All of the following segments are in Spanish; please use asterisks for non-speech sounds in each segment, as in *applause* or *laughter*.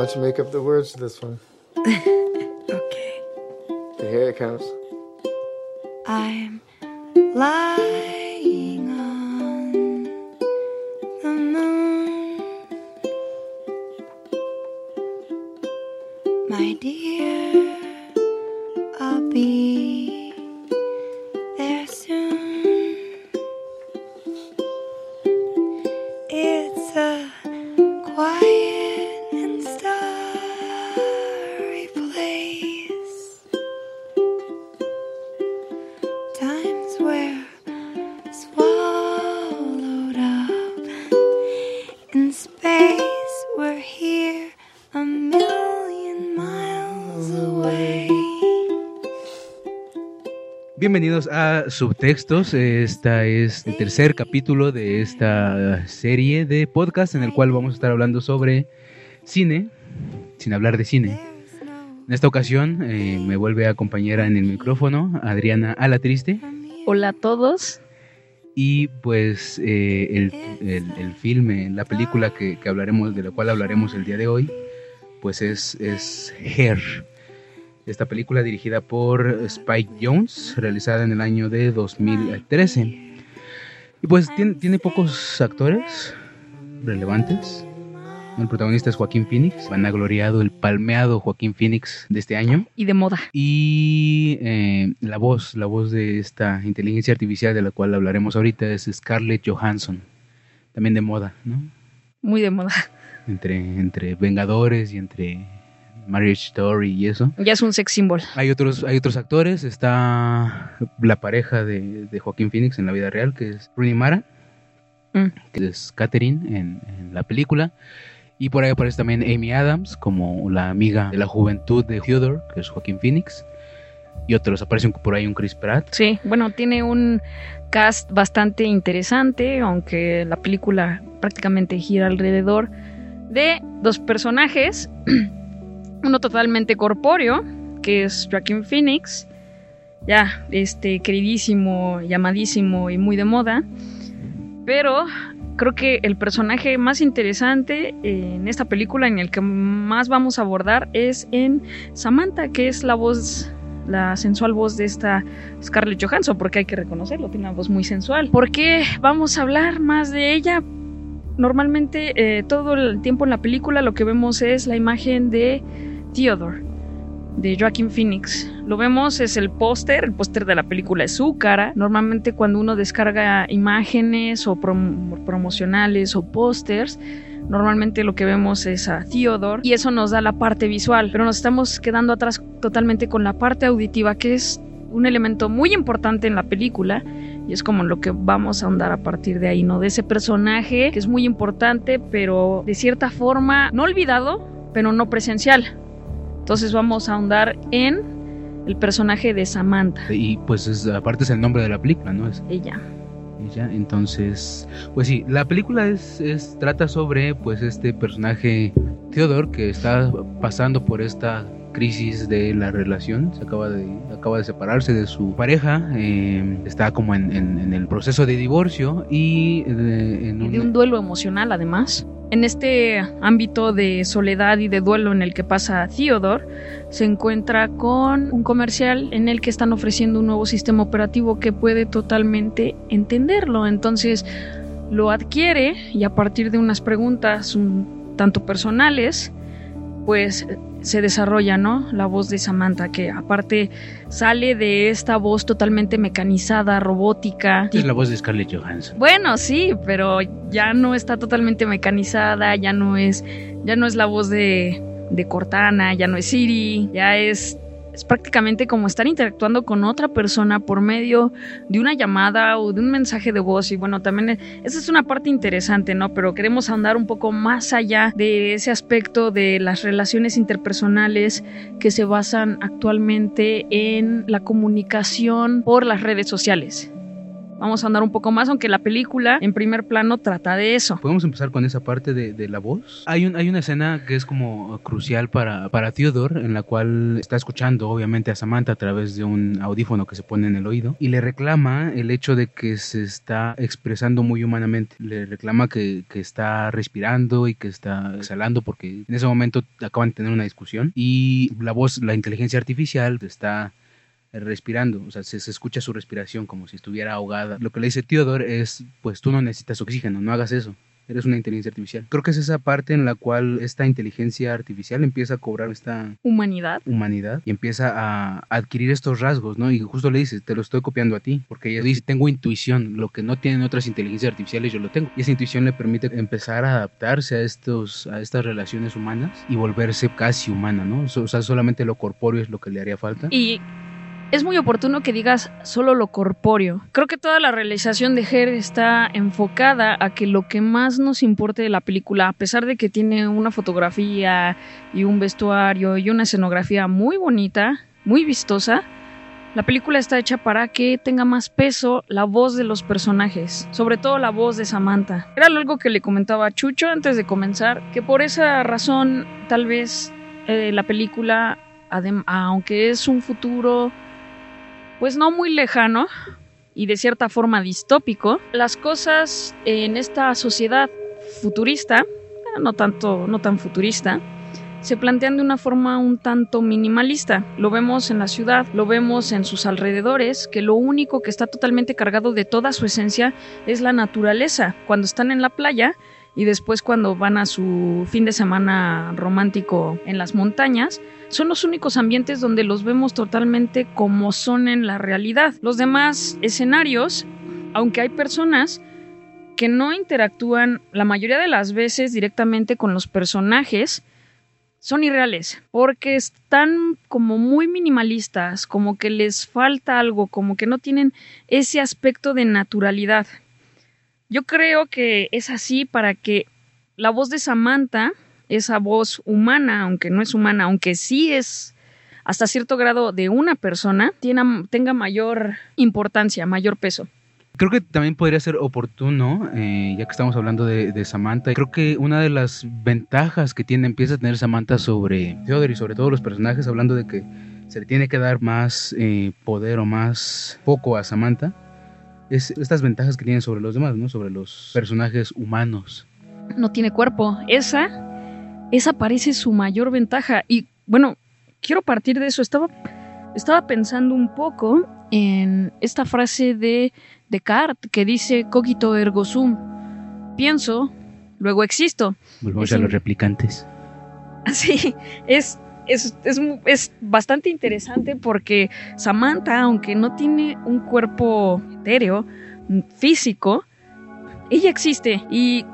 Don't you make up the words to this one? *laughs* okay. Here it comes. I'm lying Bienvenidos a Subtextos. Esta es el tercer capítulo de esta serie de podcast en el cual vamos a estar hablando sobre cine, sin hablar de cine. En esta ocasión eh, me vuelve a acompañar en el micrófono Adriana Alatriste Hola a todos. y pues eh, el, el- el filme, la película que, que hablaremos, de la cual hablaremos el día de hoy, pues es, es Hair. Esta película dirigida por Spike Jones, realizada en el año de 2013. Y pues tiene, tiene pocos actores relevantes. El protagonista es Joaquín Phoenix, vanagloriado, el palmeado Joaquín Phoenix de este año. Y de moda. Y eh, la voz, la voz de esta inteligencia artificial de la cual hablaremos ahorita es Scarlett Johansson. También de moda, ¿no? Muy de moda. Entre, entre Vengadores y entre Marriage Story y eso. Ya es un sex symbol. Hay otros, hay otros actores, está la pareja de, de Joaquín Phoenix en la vida real, que es Rooney Mara, Mm. que es Catherine en, en la película. Y por ahí aparece también Amy Adams, como la amiga de la juventud de Theodore, que es Joaquín Phoenix. Y otros, aparece por ahí un Chris Pratt. Sí, bueno, tiene un cast bastante interesante, aunque la película prácticamente gira alrededor de dos personajes. *clears throat* Uno totalmente corpóreo, que es Joaquin Phoenix, ya este queridísimo, llamadísimo y muy de moda. Pero creo que el personaje más interesante en esta película, en el que más vamos a abordar, es en Samantha, que es la voz, la sensual voz de esta Scarlett Johansson, porque hay que reconocerlo, tiene una voz muy sensual. ¿Por qué vamos a hablar más de ella? Normalmente eh, todo el tiempo en la película lo que vemos es la imagen de Theodore, de Joaquin Phoenix. Lo vemos, es el póster, el póster de la película es su cara. Normalmente cuando uno descarga imágenes o prom- promocionales o pósters, normalmente lo que vemos es a Theodore y eso nos da la parte visual, pero nos estamos quedando atrás totalmente con la parte auditiva, que es un elemento muy importante en la película y es como lo que vamos a ahondar a partir de ahí, ¿no? De ese personaje que es muy importante, pero de cierta forma no olvidado, pero no presencial. Entonces vamos a ahondar en el personaje de Samantha, Y pues es- aparte es el nombre de la película, ¿no? Es ella. ella. Entonces, pues sí, la película es, es trata sobre pues este personaje Theodore que está pasando por esta crisis de la relación, se acaba de acaba de separarse de su pareja, eh, está como en, en- en el proceso de divorcio y eh, en y de un duelo emocional además. En este ámbito de soledad y de duelo en el que pasa Theodore, se encuentra con un comercial en el que están ofreciendo un nuevo sistema operativo que puede totalmente entenderlo. Entonces lo adquiere y a partir de unas preguntas un tanto personales, pues se desarrolla, ¿no? La voz de Samantha, que aparte sale de esta voz totalmente mecanizada, robótica. es la voz de Scarlett Johansson. Bueno, sí, pero ya no está totalmente mecanizada, ya no es, ya no es la voz de, de Cortana, ya no es Siri, ya es, es prácticamente como estar interactuando con otra persona por medio de una llamada o de un mensaje de voz. Y bueno, también e- esa es una parte interesante, ¿no? Pero queremos andar un poco más allá de ese aspecto de las relaciones interpersonales que se basan actualmente en la comunicación por las redes sociales. Vamos a andar un poco más, aunque la película en primer plano trata de eso. Podemos empezar con esa parte de, de la voz. Hay, un, hay una escena que es como crucial para, para Theodore, en la cual está escuchando obviamente a Samantha a través de un audífono que se pone en el oído y le reclama el hecho de que se está expresando muy humanamente. Le reclama que, que está respirando y que está exhalando porque en ese momento acaban de tener una discusión y la voz, la inteligencia artificial está respirando, o sea, se, se, escucha su respiración como si estuviera ahogada. Lo que le dice Theodore es, pues tú no necesitas oxígeno, no hagas eso, eres una inteligencia artificial. Creo que es esa parte en la cual esta inteligencia artificial empieza a cobrar esta humanidad, humanidad y empieza a adquirir estos rasgos, ¿no? Y justo le dice, te lo estoy copiando a ti, porque ella dice, tengo intuición, lo que no tienen otras inteligencias artificiales yo lo tengo. Y esa intuición le permite empezar a adaptarse a estos a estas relaciones humanas y volverse casi humana, ¿no? O sea, solamente lo corpóreo es lo que le haría falta. Y es muy oportuno que digas solo lo corpóreo. Creo que toda la realización de Her está enfocada a que lo que más nos importe de la película, a pesar de que tiene una fotografía y un vestuario y una escenografía muy bonita, muy vistosa, la película está hecha para que tenga más peso la voz de los personajes, sobre todo la voz de Samantha. Era algo que le comentaba a Chucho antes de comenzar, que por esa razón tal vez eh, la película, aunque es un futuro pues no muy lejano y de cierta forma distópico, las cosas en esta sociedad futurista, no tanto, no tan futurista, se plantean de una forma un tanto minimalista. Lo vemos en la ciudad, lo vemos en sus alrededores, que lo único que está totalmente cargado de toda su esencia es la naturaleza. Cuando están en la playa, y después cuando van a su fin de semana romántico en las montañas, son los únicos ambientes donde los vemos totalmente como son en la realidad. Los demás escenarios, aunque hay personas que no interactúan la mayoría de las veces directamente con los personajes, son irreales, porque están como muy minimalistas, como que les falta algo, como que no tienen ese aspecto de naturalidad. Yo creo que es así para que la voz de Samantha, esa voz humana, aunque no es humana, aunque sí es hasta cierto grado de una persona, tenga mayor importancia, mayor peso. Creo que también podría ser oportuno, eh, ya que estamos hablando de, de, Samantha, creo que una de las ventajas que tiene, empieza a tener Samantha sobre Theodore y sobre todos los personajes, hablando de que se le tiene que dar más eh, poder o más foco a Samantha, es estas ventajas que tiene sobre los demás, ¿no? Sobre los personajes humanos. No tiene cuerpo. Esa, esa parece su mayor ventaja. Y bueno, quiero partir de eso. Estaba, estaba pensando un poco en esta frase de Descartes que dice cogito ergo sum. Pienso, luego existo. Volvemos a los replicantes. *laughs* Sí, es es, es, es, bastante interesante porque Samantha, aunque no tiene un cuerpo etéreo, físico, ella existe y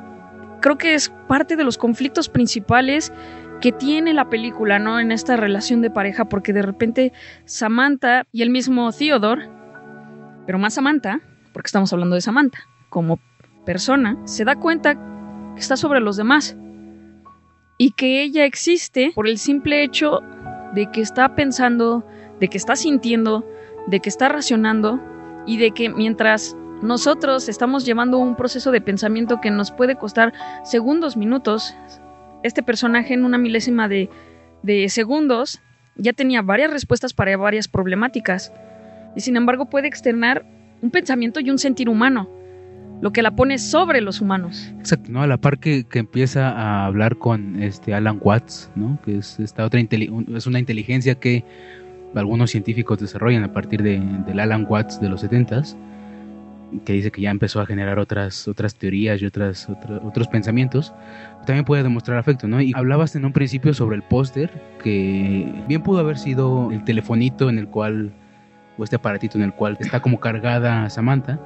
creo que es parte de los conflictos principales que tiene la película, ¿no? En esta relación de pareja, porque de repente Samantha y el mismo Theodore, pero más Samantha, porque estamos hablando de Samantha, como persona, se da cuenta que está sobre los demás y que ella existe por el simple hecho de que está pensando, de que está sintiendo, de que está racionando y de que mientras nosotros estamos llevando un proceso de pensamiento que nos puede costar segundos, minutos, este personaje en una milésima de, de segundos ya tenía varias respuestas para varias problemáticas y sin embargo puede externar un pensamiento y un sentir humano lo que la pone sobre los humanos. Exacto, ¿no? A la par que, que empieza a hablar con este Alan Watts, ¿no? Que es esta otra es una inteligencia que algunos científicos desarrollan a partir de, del Alan Watts de los 70s, que dice que ya empezó a generar otras, otras teorías y otras, otros pensamientos, también puede demostrar afecto, ¿no? Y hablabas en un principio sobre el póster, que bien pudo haber sido el telefonito en el cual, o este aparatito en el cual está como cargada Samantha,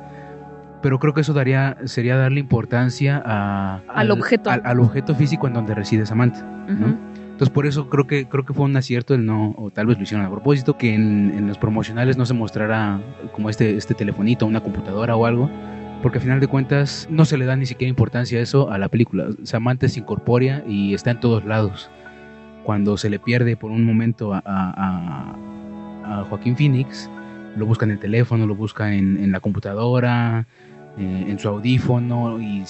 pero creo que eso daría sería darle importancia a, al, objeto al, objeto físico en donde reside Samantha ¿no? Entonces por eso creo que creo que fue un acierto el no o tal vez lo hicieron a propósito que en, en los promocionales no se mostrara como este este telefonito una computadora o algo porque al final de cuentas no se le da ni siquiera importancia a eso a la película. Samantha es incorpórea y está en todos lados. Cuando se le pierde por un momento a, a, a Joaquín Phoenix lo busca en el teléfono, lo busca en, en la computadora, eh, en su audífono y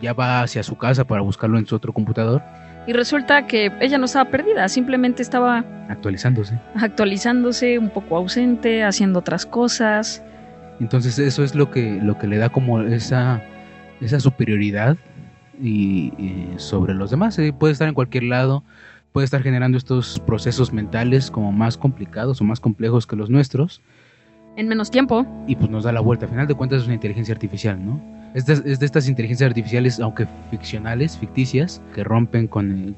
ya va hacia su casa para buscarlo en su otro computador, Y resulta que ella no estaba perdida, simplemente estaba actualizándose. actualizándose, un poco ausente, haciendo otras cosas. Entonces eso es lo que, lo que le da como esa, esa superioridad y, y sobre los demás. eh, puede estar en cualquier lado, puede estar generando estos procesos mentales como más complicados o más complejos que los nuestros En menos tiempo, y pues nos da la vuelta. Al final de cuentas es una inteligencia artificial, ¿no? Es de, es de estas inteligencias artificiales, aunque ficcionales, ficticias, que rompen con... eh,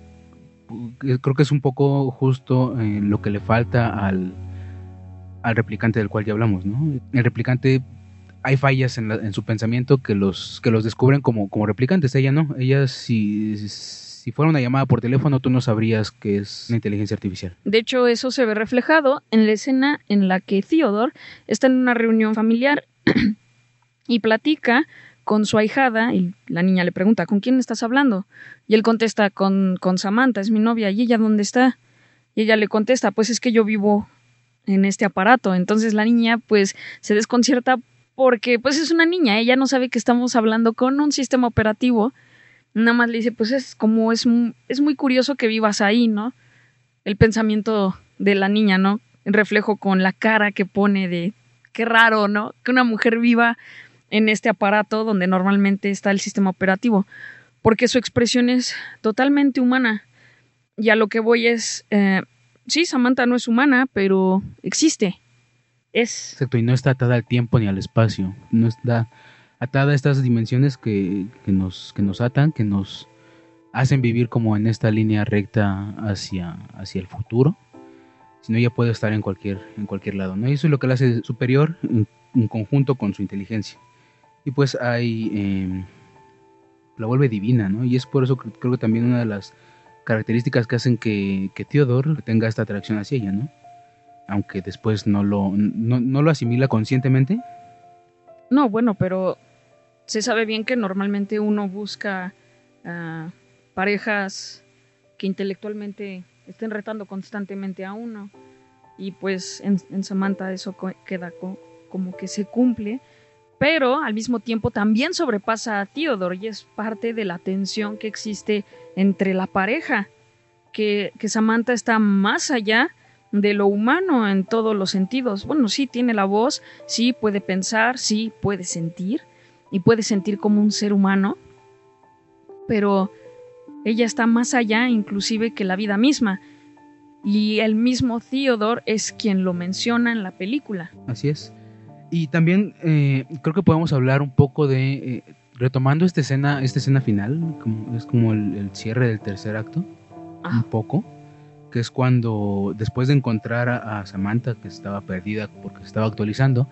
eh, creo que es un poco justo eh, lo que le falta al, al replicante del cual ya hablamos, ¿no? El replicante, hay fallas en, la- en su pensamiento que los, que los descubren como, como replicantes. Ella no. Ella, si, si fuera una llamada por teléfono, tú no sabrías que es una inteligencia artificial. De hecho, eso se ve reflejado en la escena en la que Theodore está en una reunión familiar *clears throat* y platica con su ahijada y la niña le pregunta, ¿con quién estás hablando? Y él contesta, con, con Samantha, es mi novia, ¿y ella dónde está? Y ella le contesta, pues es que yo vivo en este aparato. Entonces la niña pues se desconcierta porque pues es una niña, ella no sabe que estamos hablando con un sistema operativo. Nada más le dice, pues es como es, es muy curioso que vivas ahí, ¿no? el pensamiento de la niña, ¿no? En reflejo con la cara que pone de qué raro, ¿no? Que una mujer viva en este aparato donde normalmente está el sistema operativo, porque su expresión es totalmente humana. Y a lo que voy es, eh, sí, Samantha no es humana, pero existe. Es, Exacto, y no está atada al tiempo ni al espacio. No está atada a estas dimensiones que, que nos, que nos atan, que nos hacen vivir como en esta línea recta hacia, hacia el futuro. Sino ella puede estar en cualquier, en cualquier lado. ¿no? Y eso es lo que la hace superior en, en conjunto con su inteligencia. Y pues hay. eh, la vuelve divina, ¿no? Y es por eso que creo que también una de las características que hacen que, que Theodore tenga esta atracción hacia ella, ¿no? aunque después no lo, no, no lo asimila conscientemente. no, bueno, pero se sabe bien que normalmente uno busca ah, parejas que intelectualmente estén retando constantemente a uno. Y pues en, Samantha eso queda co- como que se cumple. Pero al mismo tiempo también sobrepasa a Theodore y es parte de la tensión que existe entre la pareja. Que, que Samantha está más allá de lo humano en todos los sentidos. Bueno, sí tiene la voz, sí puede pensar, sí puede sentir y puede sentir como un ser humano, pero ella está más allá inclusive que la vida misma. Y el mismo Theodore es quien lo menciona en la película. Así es. Y también eh, creo que podemos hablar un poco de, eh, retomando esta escena, esta escena final, como, es como el, el cierre del tercer acto, Ah. un poco, que es cuando después de encontrar a, a Samantha, que estaba perdida porque estaba actualizando,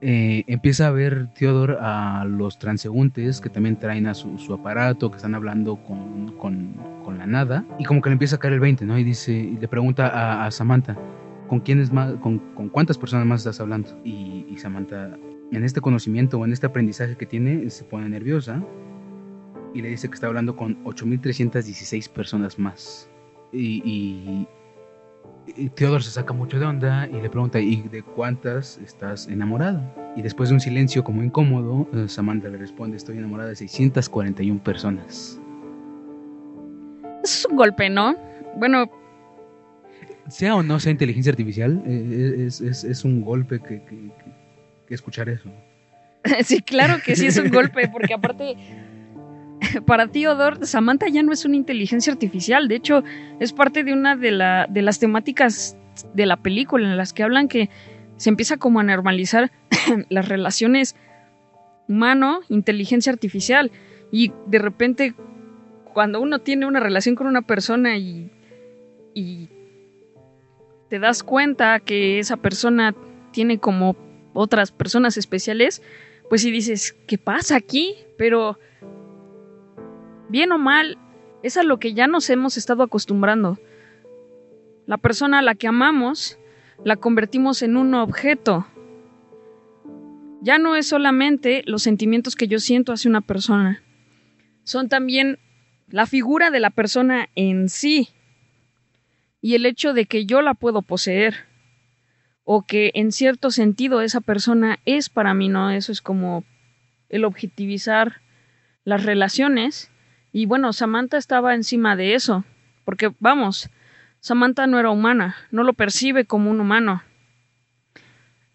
eh, empieza a ver Theodore a los transeúntes que también traen a su, su aparato, que están hablando con, con- con la nada, y como que le empieza a caer el 20, ¿no? Y dice, y le pregunta a, a Samantha, ¿con quiénes más, con, cuántas personas más estás hablando? Y, Samantha, en este conocimiento o en este aprendizaje que tiene, se pone nerviosa y le dice que está hablando con 8.316 personas más. Y, y, Theodore se saca mucho de onda y le pregunta, ¿y de cuántas estás enamorado? Y después de un silencio como incómodo, eh, Samantha le responde, estoy enamorada de 641 personas. Es un golpe, ¿no? Bueno, Sea o no sea inteligencia artificial, eh, es, es- un golpe que, escuchar eso. *laughs* sí, claro que sí es un golpe, porque aparte, *laughs* para Theodore, Samantha ya no es una inteligencia artificial. De hecho, es parte de una de, la, de las temáticas de la película en las que hablan que se empieza como a normalizar *laughs* las relaciones humano-inteligencia artificial. Y de repente, cuando uno tiene una relación con una persona y te das cuenta que esa persona tiene como otras personas especiales, pues si dices, ¿qué pasa aquí? Pero, bien o mal, es a lo que ya nos hemos estado acostumbrando. La persona a la que amamos la convertimos en un objeto. Ya no es solamente los sentimientos que yo siento hacia una persona, son también la figura de la persona en sí y el hecho de que yo la puedo poseer. o que en cierto sentido esa persona es para mí, ¿no? Eso es como el objetivizar las relaciones. Y bueno, Samantha estaba encima de eso, porque vamos, Samantha no era humana, no lo percibe como un humano.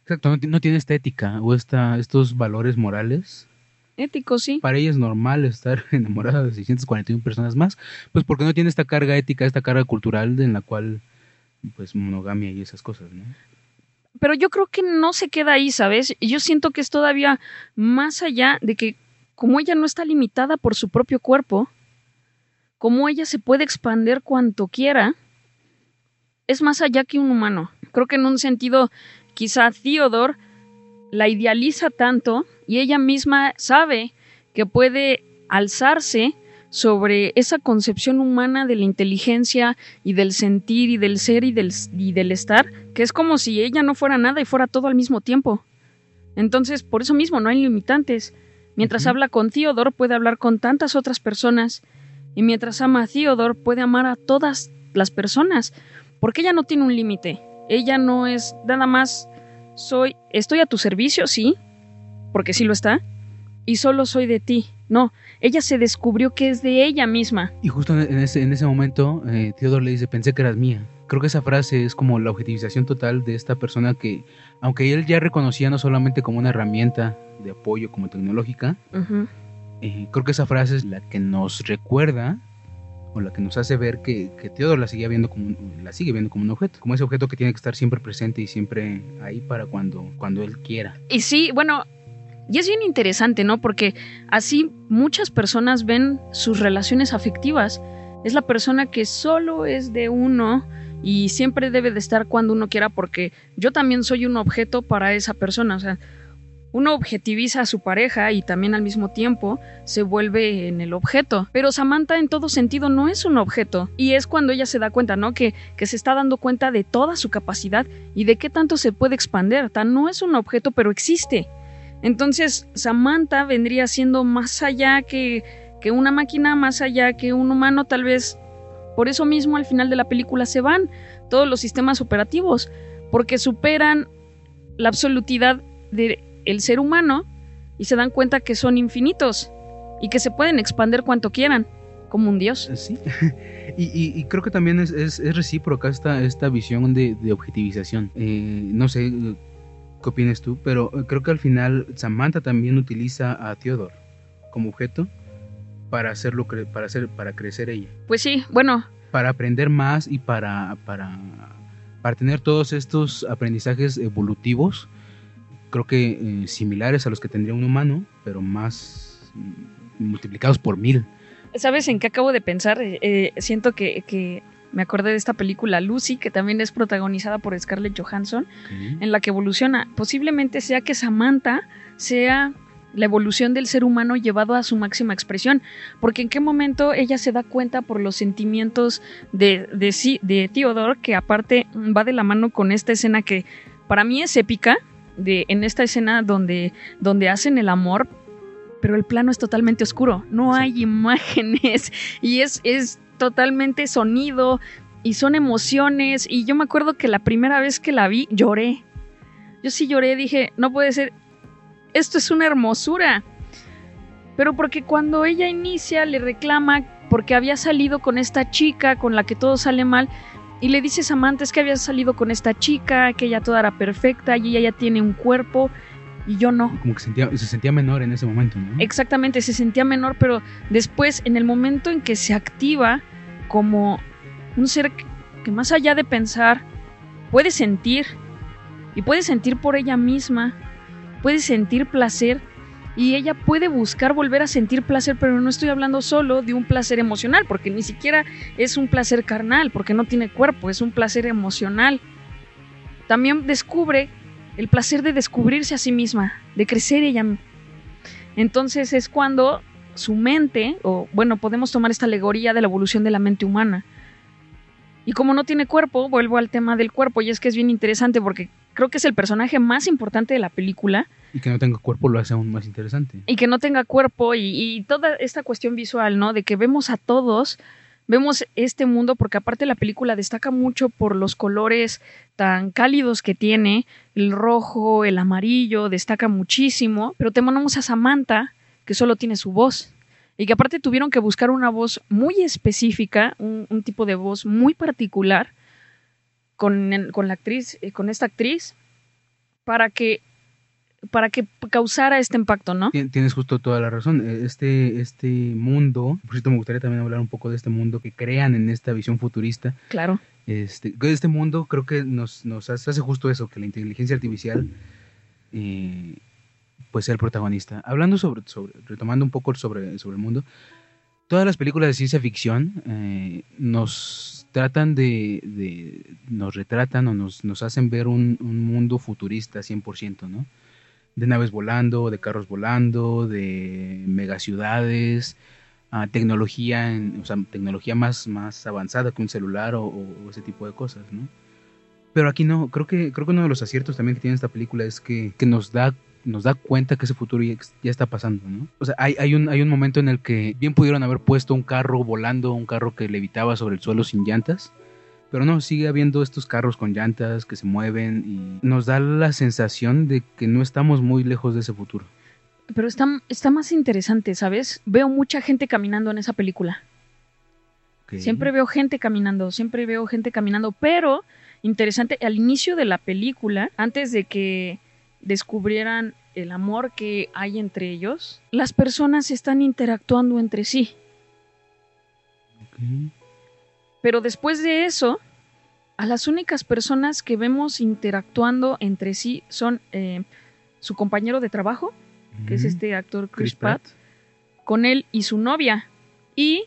Exacto, no, ti- no tiene esta ética o esta, estos valores morales. Ético, sí. Para ella es normal estar *laughs* enamorada de 641 personas más, pues porque no tiene esta carga ética, esta carga cultural en la cual, pues, monogamia y esas cosas, ¿no? Pero yo creo que no se queda ahí, ¿sabes? Yo siento que es todavía más allá de que como ella no está limitada por su propio cuerpo, como ella se puede expander cuanto quiera, es más allá que un humano. Creo que en un sentido, quizá Theodore la idealiza tanto y ella misma sabe que puede alzarse sobre esa concepción humana de la inteligencia y del sentir y del ser y del, y del estar, que es como si ella no fuera nada y fuera todo al mismo tiempo. Entonces, por eso mismo no hay limitantes. Mientras habla con Theodore, puede hablar con tantas otras personas. Y mientras ama a Theodore, puede amar a todas las personas. Porque ella no tiene un límite. Ella no es nada más soy, estoy a tu servicio, sí, porque sí lo está, y solo soy de ti. No, ella se descubrió que es de ella misma. Y justo en ese, en ese momento, eh, Theodore le dice, pensé que eras mía. Creo que esa frase es como la objetivización total de esta persona que, aunque él ya reconocía no solamente como una herramienta de apoyo como tecnológica, eh, creo que esa frase es la que nos recuerda o la que nos hace ver que, que Theodore la seguía viendo como un- la sigue viendo como un objeto, como ese objeto que tiene que estar siempre presente y siempre ahí para cuando, cuando él quiera. Y sí, bueno, y es bien interesante, ¿no? Porque así muchas personas ven sus relaciones afectivas. Es la persona que solo es de uno y siempre debe de estar cuando uno quiera porque yo también soy un objeto para esa persona. O sea, uno objetiviza a su pareja y también al mismo tiempo se vuelve en el objeto. Pero Samantha en todo sentido no es un objeto. Y es cuando ella se da cuenta, ¿no? Que, que se está dando cuenta de toda su capacidad y de qué tanto se puede expander. Tan no es un objeto, pero existe. Entonces, Samantha vendría siendo más allá que, que una máquina, más allá que un humano, tal vez. Por eso mismo al final de la película se van todos los sistemas operativos, porque superan la absolutidad del ser humano y se dan cuenta que son infinitos y que se pueden expander cuanto quieran, como un dios. Sí. *laughs* y, creo que también es, es- recíproca esta, esta visión de, de objetivización. Eh, no sé qué opinas tú, pero eh, creo que al final Samantha también utiliza a Theodore como objeto para hacerlo cre- para hacer para crecer ella, Pues sí, bueno, para aprender más y para para para tener todos estos aprendizajes evolutivos, creo que eh, similares a los que tendría un humano, pero más mm, multiplicados por mil. ¿sabes en qué acabo de pensar? Eh, eh, siento que, que me acordé de esta película Lucy, que también es protagonizada por Scarlett Johansson. En la que evoluciona. Posiblemente sea que Samantha sea la evolución del ser humano llevado a su máxima expresión. Porque en qué momento ella se da cuenta por los sentimientos de, de, sí- de Theodore, que aparte va de la mano con esta escena que para mí es épica, de, en esta escena donde, donde hacen el amor, pero el plano es totalmente oscuro, no hay imágenes *laughs* y es, es totalmente sonido y son emociones. Y yo me acuerdo que la primera vez que la vi lloré. Yo sí lloré, dije, no puede ser, esto es una hermosura. Pero porque cuando ella inicia le reclama porque había salido con esta chica con la que todo sale mal y le dice Samantha es que había salido con esta chica, que ella toda era perfecta y ella ya tiene un cuerpo y yo no. como que sentía, se sentía menor en ese momento, ¿no? Exactamente, se sentía menor, pero después, en el momento en que se activa como un ser que- que más allá de pensar, puede sentir, y puede sentir por ella misma, puede sentir placer, y ella puede buscar volver a sentir placer, pero no estoy hablando solo de un placer emocional, porque ni siquiera es un placer carnal, porque no tiene cuerpo, es un placer emocional. También descubre el placer de descubrirse a sí misma, de crecer ella entonces es cuando su mente, o bueno, podemos tomar esta alegoría de la evolución de la mente humana. Y como no tiene cuerpo, vuelvo al tema del cuerpo, y es que es bien interesante porque creo que es el personaje más importante de la película, Y que no tenga cuerpo lo hace aún más interesante. y que no tenga cuerpo, y, y toda esta cuestión visual, ¿no? De que vemos a todos, vemos este mundo porque aparte la película destaca mucho por los colores tan cálidos que tiene, el rojo, el amarillo, destaca muchísimo, pero tenemos a Samantha que solo tiene su voz y que aparte tuvieron que buscar una voz muy específica, un, tipo de voz muy particular con, con la actriz, eh, con esta actriz, para que para que causara este impacto, ¿no? Tien- Tienes justo toda la razón. Eh, Este, este mundo, por cierto, me gustaría también hablar un poco de este mundo que crean en esta visión futurista. Claro. Este, este mundo creo que nos, nos hace, hace justo eso, que la inteligencia artificial eh, pues sea el protagonista. Hablando sobre, sobre, retomando un poco sobre, sobre el mundo, todas las películas de ciencia ficción eh, nos tratan de, de- nos retratan o nos, nos hacen ver un, un mundo futurista 100%, ¿no? De naves volando, de carros volando, de megaciudades, a tecnología, en- o sea, tecnología más, más avanzada que un celular o, o ese tipo de cosas, ¿no? Pero aquí no, creo que, creo que uno de los aciertos también que tiene esta película es que, que nos da nos da cuenta que ese futuro ya, ya está pasando, ¿no? O sea, hay, hay, un, hay un momento en el que bien pudieron haber puesto un carro volando, un carro que levitaba sobre el suelo sin llantas, pero no, sigue habiendo estos carros con llantas que se mueven y nos da la sensación de que no estamos muy lejos de ese futuro. Pero está, está más interesante, ¿sabes? Veo mucha gente caminando en esa película. Siempre veo gente caminando, siempre veo gente caminando, pero interesante, al inicio de la película, antes de que descubrieran el amor que hay entre ellos, las personas están interactuando entre sí. Pero después de eso, a las únicas personas que vemos interactuando entre sí son eh, su compañero de trabajo, que es este actor Chris, Chris Pratt, Pratt. con él y su novia, y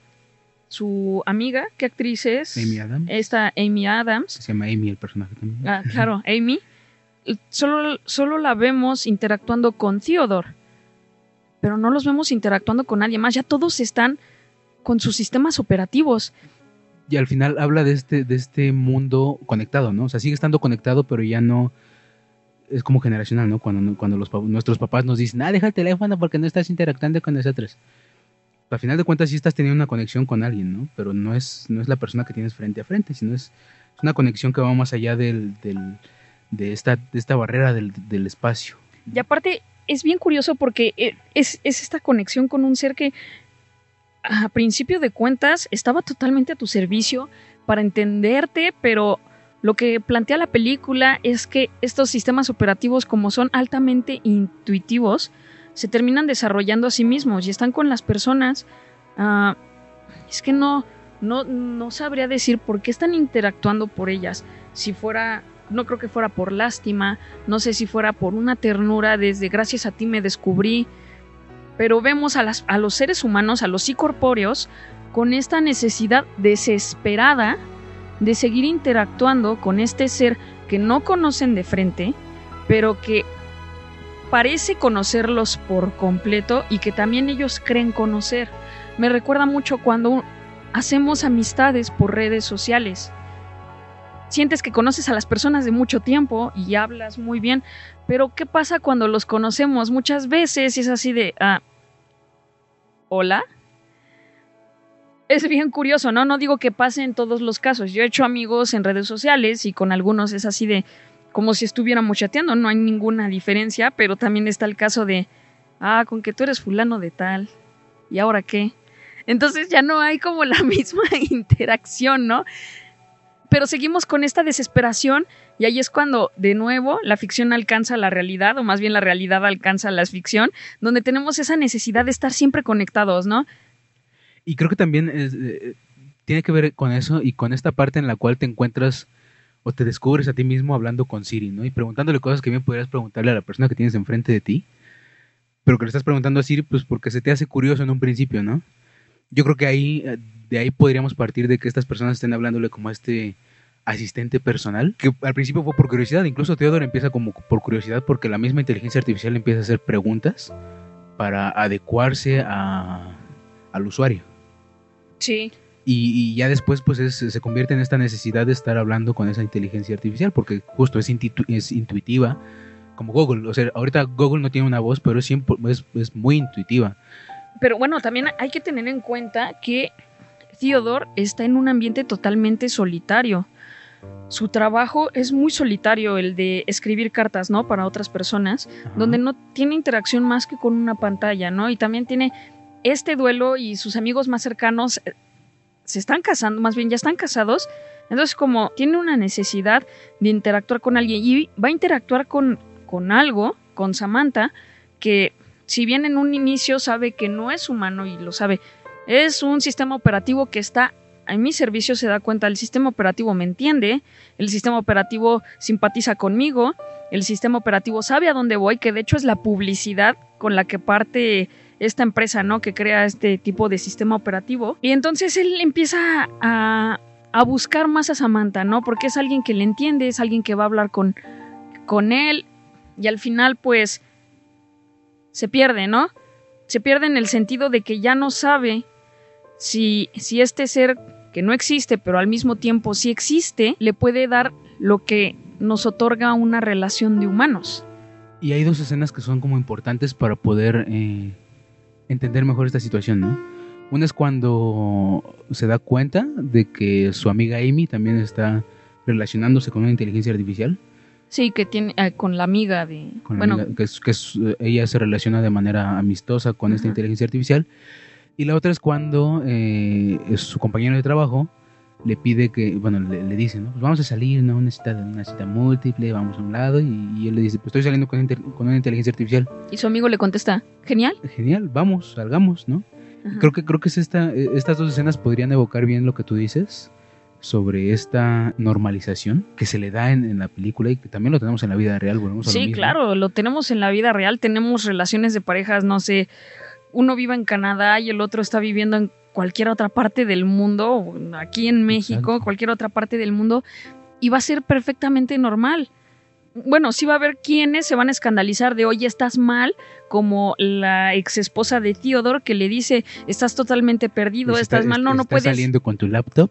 su amiga, ¿qué actriz es? Amy Adams. Esta Amy Adams. Se llama Amy el personaje también. Ah, claro, *laughs* Amy. Solo, solo la vemos interactuando con Theodore, pero no los vemos interactuando con nadie más. Ya todos están con sus sistemas operativos. Y al final habla de este, de este mundo conectado, ¿no? O sea, sigue estando conectado, pero ya no es como generacional, ¿no? Cuando, cuando los, nuestros papás nos dicen, ah, deja el teléfono porque no estás interactuando con nosotros. Al final de cuentas sí estás teniendo una conexión con alguien, ¿no? Pero no es, no es la persona que tienes frente a frente, sino es, es una conexión que va más allá del, del- de, esta, de esta barrera del, del espacio. Y aparte, es bien curioso porque eh, es, es esta conexión con un ser que a principio de cuentas estaba totalmente a tu servicio para entenderte, pero lo que plantea la película es que estos sistemas operativos, como son altamente intuitivos, se terminan desarrollando a sí mismos y están con las personas. ah, es que no, no, no sabría decir por qué están interactuando por ellas. Si fuera, no creo que fuera por lástima, no sé si fuera por una ternura desde gracias a ti me descubrí, pero vemos a, los seres humanos, a los psicorpóreos, con esta necesidad desesperada de seguir interactuando con este ser que no conocen de frente, pero que parece conocerlos por completo y que también ellos creen conocer. Me recuerda mucho cuando hacemos amistades por redes sociales. Sientes que conoces a las personas de mucho tiempo y hablas muy bien, pero ¿qué pasa cuando los conocemos? Muchas veces es así de, ah, hola. Es bien curioso, ¿no? No digo que pase en todos los casos. Yo he hecho amigos en redes sociales y con algunos es así de, como si estuviéramos chateando, no hay ninguna diferencia, pero también está el caso de, ah, con que tú eres fulano de tal, ¿y ahora qué? Entonces ya no hay como la *laughs* misma interacción, ¿no? Pero seguimos con esta desesperación y ahí es cuando, de nuevo, la ficción alcanza la realidad, o más bien la realidad alcanza la ficción, donde tenemos esa necesidad de estar siempre conectados, ¿no? Y creo que también eh, tiene que ver con eso y con esta parte en la cual te encuentras o te descubres a ti mismo hablando con Siri, ¿no? Y preguntándole cosas que bien podrías preguntarle a la persona que tienes enfrente de ti, pero que le estás preguntando a Siri pues porque se te hace curioso en un principio, ¿no? Yo creo que ahí, eh, de ahí podríamos partir de que estas personas estén hablándole como a este asistente personal, que al principio fue por curiosidad, incluso Theodore empieza como por curiosidad porque la misma inteligencia artificial empieza a hacer preguntas para adecuarse a, al usuario. Sí. Y, y ya después pues es- se convierte en esta necesidad de estar hablando con esa inteligencia artificial porque justo es, intitu- es intuitiva como Google. O sea, ahorita Google no tiene una voz, pero es, siempre, es, es muy intuitiva. Pero bueno, también hay que tener en cuenta que Theodore está en un ambiente totalmente solitario. Su trabajo es muy solitario, el de escribir cartas, ¿no? Para otras personas, Ajá. donde no tiene interacción más que con una pantalla, ¿no? Y también tiene este duelo y sus amigos más cercanos eh, se están casando, más bien ya están casados. Entonces, como tiene una necesidad de interactuar con alguien y va a interactuar con, con algo, con Samantha, que si bien en un inicio sabe que no es humano y lo sabe, es un sistema operativo que está en mi servicio, se da cuenta, el sistema operativo me entiende, el sistema operativo simpatiza conmigo, el sistema operativo sabe a dónde voy, que de hecho es la publicidad con la que parte esta empresa, ¿no? Que crea este tipo de sistema operativo. Y entonces él empieza a, a buscar más a Samantha, ¿no? Porque es alguien que le entiende, es alguien que va a hablar con, con él y al final pues se pierde, ¿no? Se pierde en el sentido de que ya no sabe si, si este ser que no existe, pero al mismo tiempo sí existe, le puede dar lo que nos otorga una relación de humanos. Y hay dos escenas que son como importantes para poder eh, entender mejor esta situación, ¿no? Una es cuando se da cuenta de que su amiga Amy también está relacionándose con una inteligencia artificial. Sí, que tiene eh, con la amiga de... con la bueno, amiga- que, es- que es, ella se relaciona de manera amistosa con esta Ajá. inteligencia artificial. Y la otra es cuando eh, su compañero de trabajo le pide que, bueno, le, le dice, ¿no? Pues vamos a salir, ¿no? Una cita, una cita múltiple, vamos a un lado. Y, y él le dice, pues estoy saliendo con, con una inteligencia artificial. y su amigo le contesta, genial. Genial, vamos, salgamos, ¿no? Ajá. Creo que, creo que es esta, eh, estas dos escenas podrían evocar bien lo que tú dices sobre esta normalización que se le da en, en la película y que también lo tenemos en la vida real. volvemos a lo Sí, mismo. claro, lo tenemos en la vida real, tenemos relaciones de parejas, no sé, uno vive en Canadá y el otro está viviendo en cualquier otra parte del mundo, aquí en México, Exacto. cualquier otra parte del mundo, y va a ser perfectamente normal. Bueno, sí va a haber quienes se van a escandalizar de, oye, estás mal, como la ex esposa de Theodore que le dice, estás totalmente perdido, Pues estás está- mal, no, no estás puedes saliendo con tu laptop.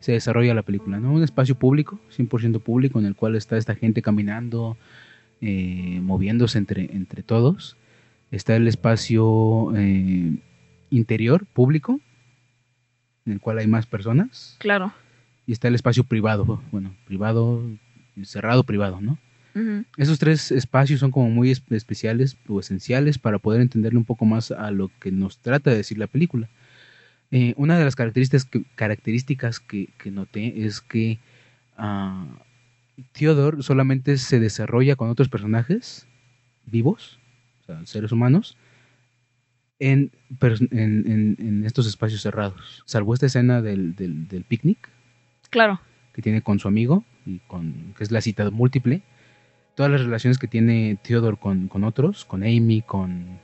se desarrolla la película, ¿no? Un espacio público, 100% público, en el cual está esta gente caminando, eh, moviéndose entre, entre todos. Está el espacio eh, interior, público, en el cual hay más personas. Claro. Y está el espacio privado, bueno, privado, cerrado, privado, ¿no? Esos tres espacios son como muy espe- especiales o esenciales para poder entenderle un poco más a lo que nos trata de decir la película. Eh, una de las características que, características que, que noté es que ah, Theodore solamente se desarrolla con otros personajes vivos, o sea, seres humanos, en, en, en- en estos espacios cerrados. Salvo esta escena del, del, del picnic, Claro. que tiene con su amigo, y con, que es la cita múltiple, todas las relaciones que tiene Theodore con, con otros, con Amy, con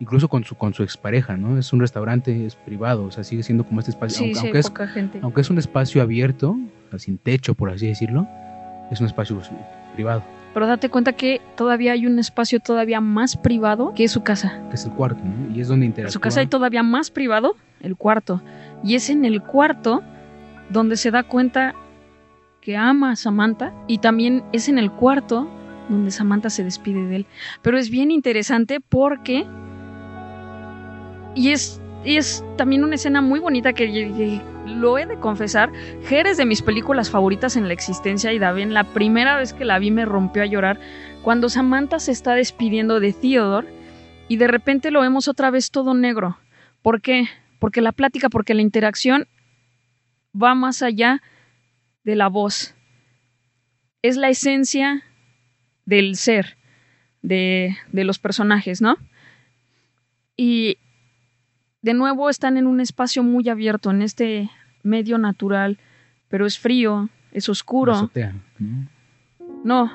incluso con su, con su expareja, ¿no? Es un restaurante, es privado, o sea, sigue siendo como este espacio, Sí, aunque, sí, aunque es, poca gente. aunque es un espacio abierto, o sea, sin techo, por así decirlo, es un espacio privado, Pero date cuenta que todavía hay un espacio todavía más privado que es su casa. que es el cuarto, ¿no? Y es donde En interactúa. su casa hay todavía más privado, el cuarto. Y es en el cuarto donde se da cuenta que ama a Samantha. Y también es en el cuarto donde Samantha se despide de él. Pero es bien interesante porque... Y es, y es también una escena muy bonita que, lo he de confesar. Her es de mis películas favoritas en la existencia y Daven, la primera vez que la vi me rompió a llorar cuando Samantha se está despidiendo de Theodore y de repente lo vemos otra vez todo negro. ¿Por qué? Porque la plática, porque la interacción va más allá de la voz. Es la esencia del ser, de, de los personajes, ¿no? Y de nuevo están en un espacio muy abierto, en este medio natural, pero es frío, es oscuro. ¿no? No.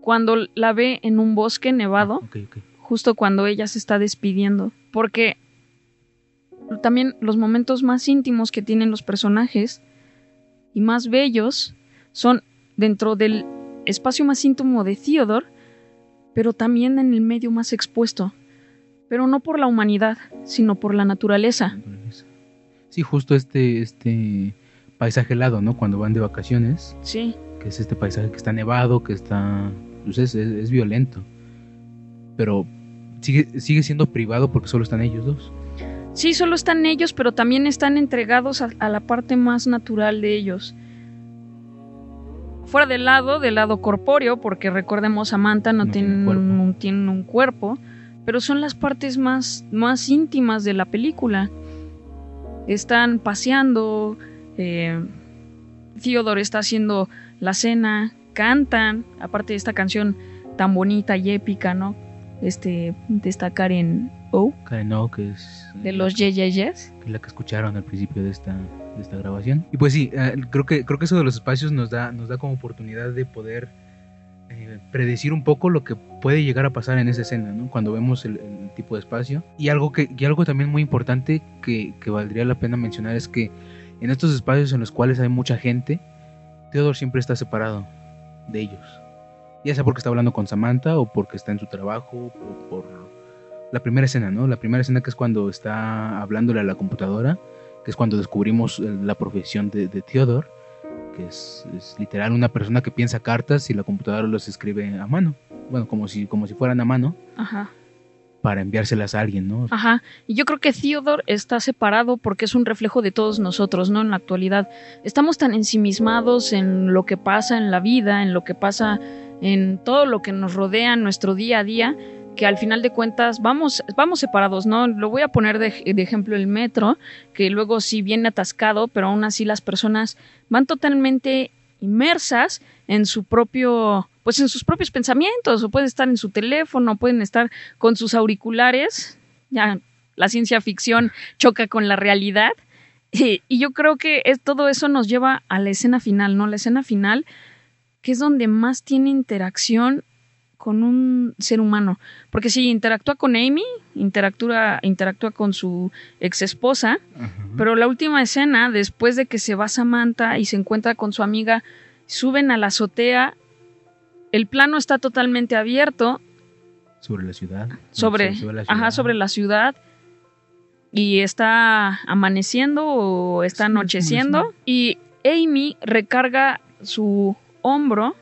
Cuando la ve en un bosque nevado, Ah, justo cuando ella se está despidiendo. Porque también los momentos más íntimos que tienen los personajes y más bellos son dentro del espacio más íntimo de Theodore, pero también en el medio más expuesto. Pero no por la humanidad, sino por la naturaleza. Sí, justo este, este paisaje helado, ¿no? Cuando van de vacaciones. Sí. Que es este paisaje que está nevado, que está... Pues es, es, es violento. Pero sigue, sigue siendo privado porque solo están ellos dos. Sí, solo están ellos, pero también están entregados a, a la parte más natural de ellos. Fuera del lado, del lado corpóreo, porque recordemos, Samantha no, No tiene, un, tiene un cuerpo, pero son las partes más, más íntimas de la película. Están paseando, eh, Theodore está haciendo la cena, cantan, aparte de esta canción tan bonita y épica, ¿no? Este, destacar en Oh, Karen O, que es... de los Ye Ye Yes. que es la que escucharon al principio de esta, de esta grabación. Y pues sí, eh, creo, que, creo que eso de los espacios nos da, nos da como oportunidad de poder predecir un poco lo que puede llegar a pasar en esa escena, ¿no? Cuando vemos el, tipo de espacio. Y algo, que, y algo también muy importante que, que valdría la pena mencionar es que en estos espacios en los cuales hay mucha gente, Theodore siempre está separado de ellos. Ya sea porque está hablando con Samantha o porque está en su trabajo o por la primera escena, ¿no? La primera escena que es cuando está hablándole a la computadora, que es cuando descubrimos eh, la profesión de, de Theodore, que es, es literal una persona que piensa cartas y la computadora los escribe a mano, bueno, como si, como si fueran a mano, Ajá. para enviárselas a alguien, ¿no? Ajá. Y yo creo que Theodore está separado porque es un reflejo de todos nosotros, ¿no? En la actualidad. Estamos tan ensimismados en lo que pasa en la vida, en lo que pasa en todo lo que nos rodea en nuestro día a día, que al final de cuentas vamos, vamos separados, ¿no? Lo voy a poner de, ejemplo el metro, que luego sí viene atascado, pero aún así las personas van totalmente inmersas en su propio, pues en sus propios pensamientos, o pueden estar en su teléfono, pueden estar con sus auriculares, ya la ciencia ficción choca con la realidad. Y, y yo creo que es, todo eso nos lleva a la escena final, ¿no? La escena final, que es donde más tiene interacción con un ser humano. Porque si interactúa con Amy, interactúa, interactúa con su ex esposa, Ajá. pero la última escena, después de que se va Samantha y se encuentra con su amiga, suben a la azotea, el plano está totalmente abierto sobre la ciudad. sobre, la ajá, ciudad. sobre la ciudad y está amaneciendo o está anocheciendo y Amy recarga su hombro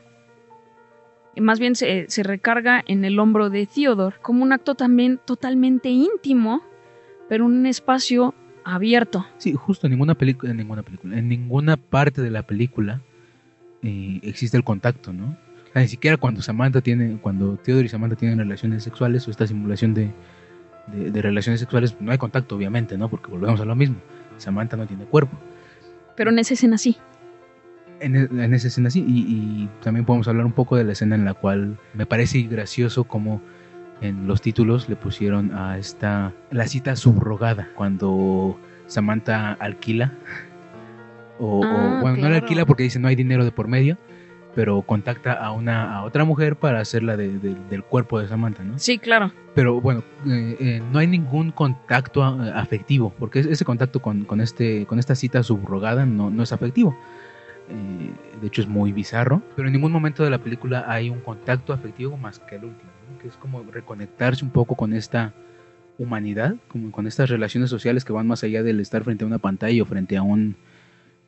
más bien se, se recarga en el hombro de Theodore como un acto también totalmente íntimo pero un espacio abierto Sí, justo en ninguna película, en ninguna película, en ninguna parte de la película eh, existe el contacto, ¿no? O sea, ni siquiera cuando Samantha tiene, cuando Theodore y Samantha tienen relaciones sexuales o esta simulación de, de, de relaciones sexuales, no hay contacto, obviamente, ¿no? Porque volvemos a lo mismo. Samantha no tiene cuerpo. pero en esa escena sí En, e- en esa escena sí, y, y también podemos hablar un poco de la escena en la cual me parece gracioso como en los títulos le pusieron a esta la cita subrogada cuando Samantha alquila o, o, Ah, bueno no la alquila porque dice no hay dinero de por medio pero contacta a una a otra mujer para hacerla de- de- del cuerpo de Samantha no sí claro. Pero bueno eh, eh, no hay ningún contacto eh, afectivo porque ese contacto con, con este con esta cita subrogada no, no es afectivo Eh, de hecho es muy bizarro pero en ningún momento de la película hay un contacto afectivo más que el último ¿no? que es como reconectarse un poco con esta humanidad como con estas relaciones sociales que van más allá del estar frente a una pantalla o frente a un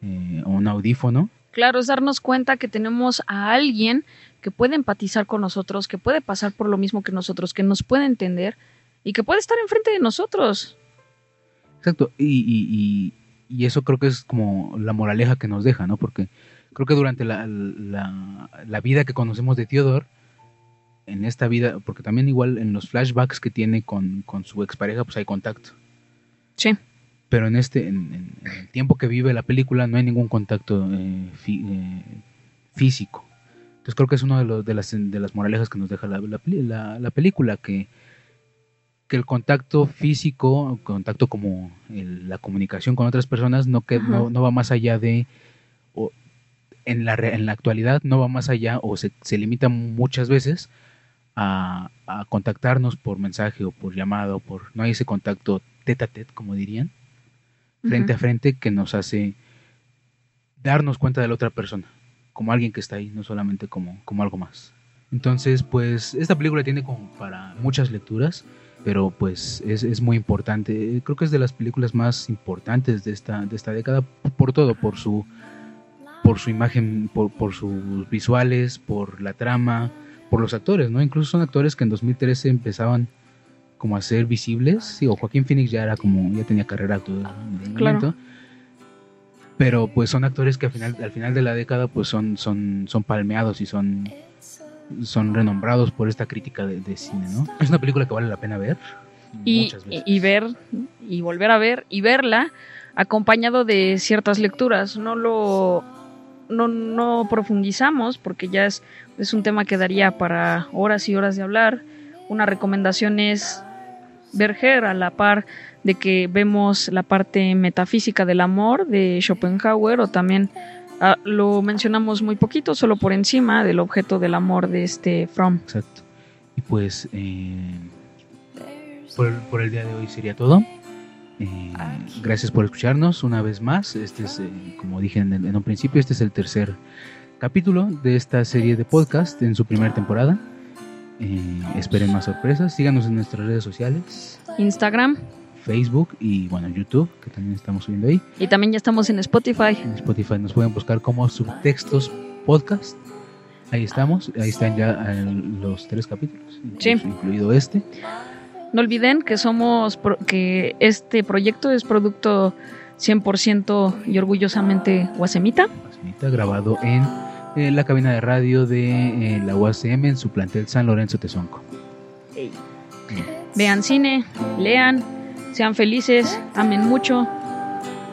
eh, a un audífono Claro, es darnos cuenta que tenemos a alguien que puede empatizar con nosotros, que puede pasar por lo mismo que nosotros, que nos puede entender y que puede estar enfrente de nosotros. Exacto, y, y- y- eso creo que es como la moraleja que nos deja, ¿no? Porque creo que durante la, la- la vida que conocemos de Theodore, en esta vida, porque también igual en los flashbacks que tiene con, con su expareja, pues hay contacto. Sí. Pero en este, en, el tiempo que vive la película, no hay ningún contacto eh, eh, físico. Entonces creo que es una de, los- de, las, de las moralejas que nos deja la- la película, que, que el contacto físico, contacto como el- la comunicación con otras personas, no, que, no, no va más allá de, o en, la, en la actualidad no va más allá o se, se limita muchas veces a, a contactarnos por mensaje o por llamada o por, no hay ese contacto tete a tete, como dirían. frente a frente que nos hace darnos cuenta de la otra persona, como alguien que está ahí, no solamente como, como algo más. Entonces, pues esta película tiene como para muchas lecturas, pero pues es, es muy importante. Creo que es de las películas más importantes de esta, de esta década por todo, por su, por su imagen, por, por sus visuales, por la trama, por los actores, ¿no? Incluso son actores que en 2013 empezaban como a ser visibles. Sí, o Joaquín Phoenix ya era como, ya tenía carrera actual en el Claro. momento. Pero pues son actores que al final, al final de la década pues son, son, son palmeados y son, son renombrados por esta crítica de, de cine, ¿no? Es una película que vale la pena ver. y, muchas veces. y ver y volver a ver y verla acompañado de ciertas lecturas. No lo no, no profundizamos porque ya es, es un tema que daría para horas y horas de hablar. Una recomendación es ver Her a la par de que vemos la parte metafísica del amor de Schopenhauer o también ah, lo mencionamos muy poquito, solo por encima del objeto del amor de este Fromm. Exacto. Y pues eh, por, el- por el día de hoy sería todo. Eh, gracias por escucharnos una vez más. Este es, eh, como dije en, el- en un principio, este es el tercer capítulo de esta serie de podcast en su primera temporada. Eh, esperen más sorpresas. Síganos en nuestras redes sociales, Instagram Facebook y bueno, YouTube, que también estamos subiendo ahí. y también ya estamos en Spotify. En Spotify nos pueden buscar como subtextos podcast. Ahí estamos, ahí están ya eh, los tres capítulos, Sí. incluido este. No olviden que somos pro- que este proyecto es producto 100% y orgullosamente guasemita. Pasmita, grabado en eh, la cabina de radio de eh, la UACM en su plantel San Lorenzo Tezonco. Vean cine, lean, sean felices, amen mucho,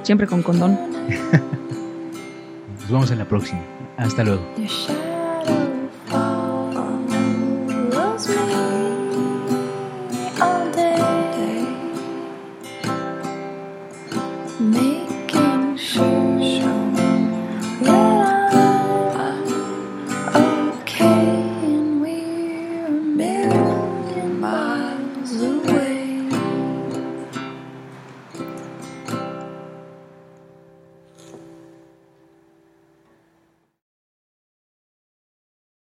siempre con condón. *laughs* Nos vemos en la próxima. Hasta luego.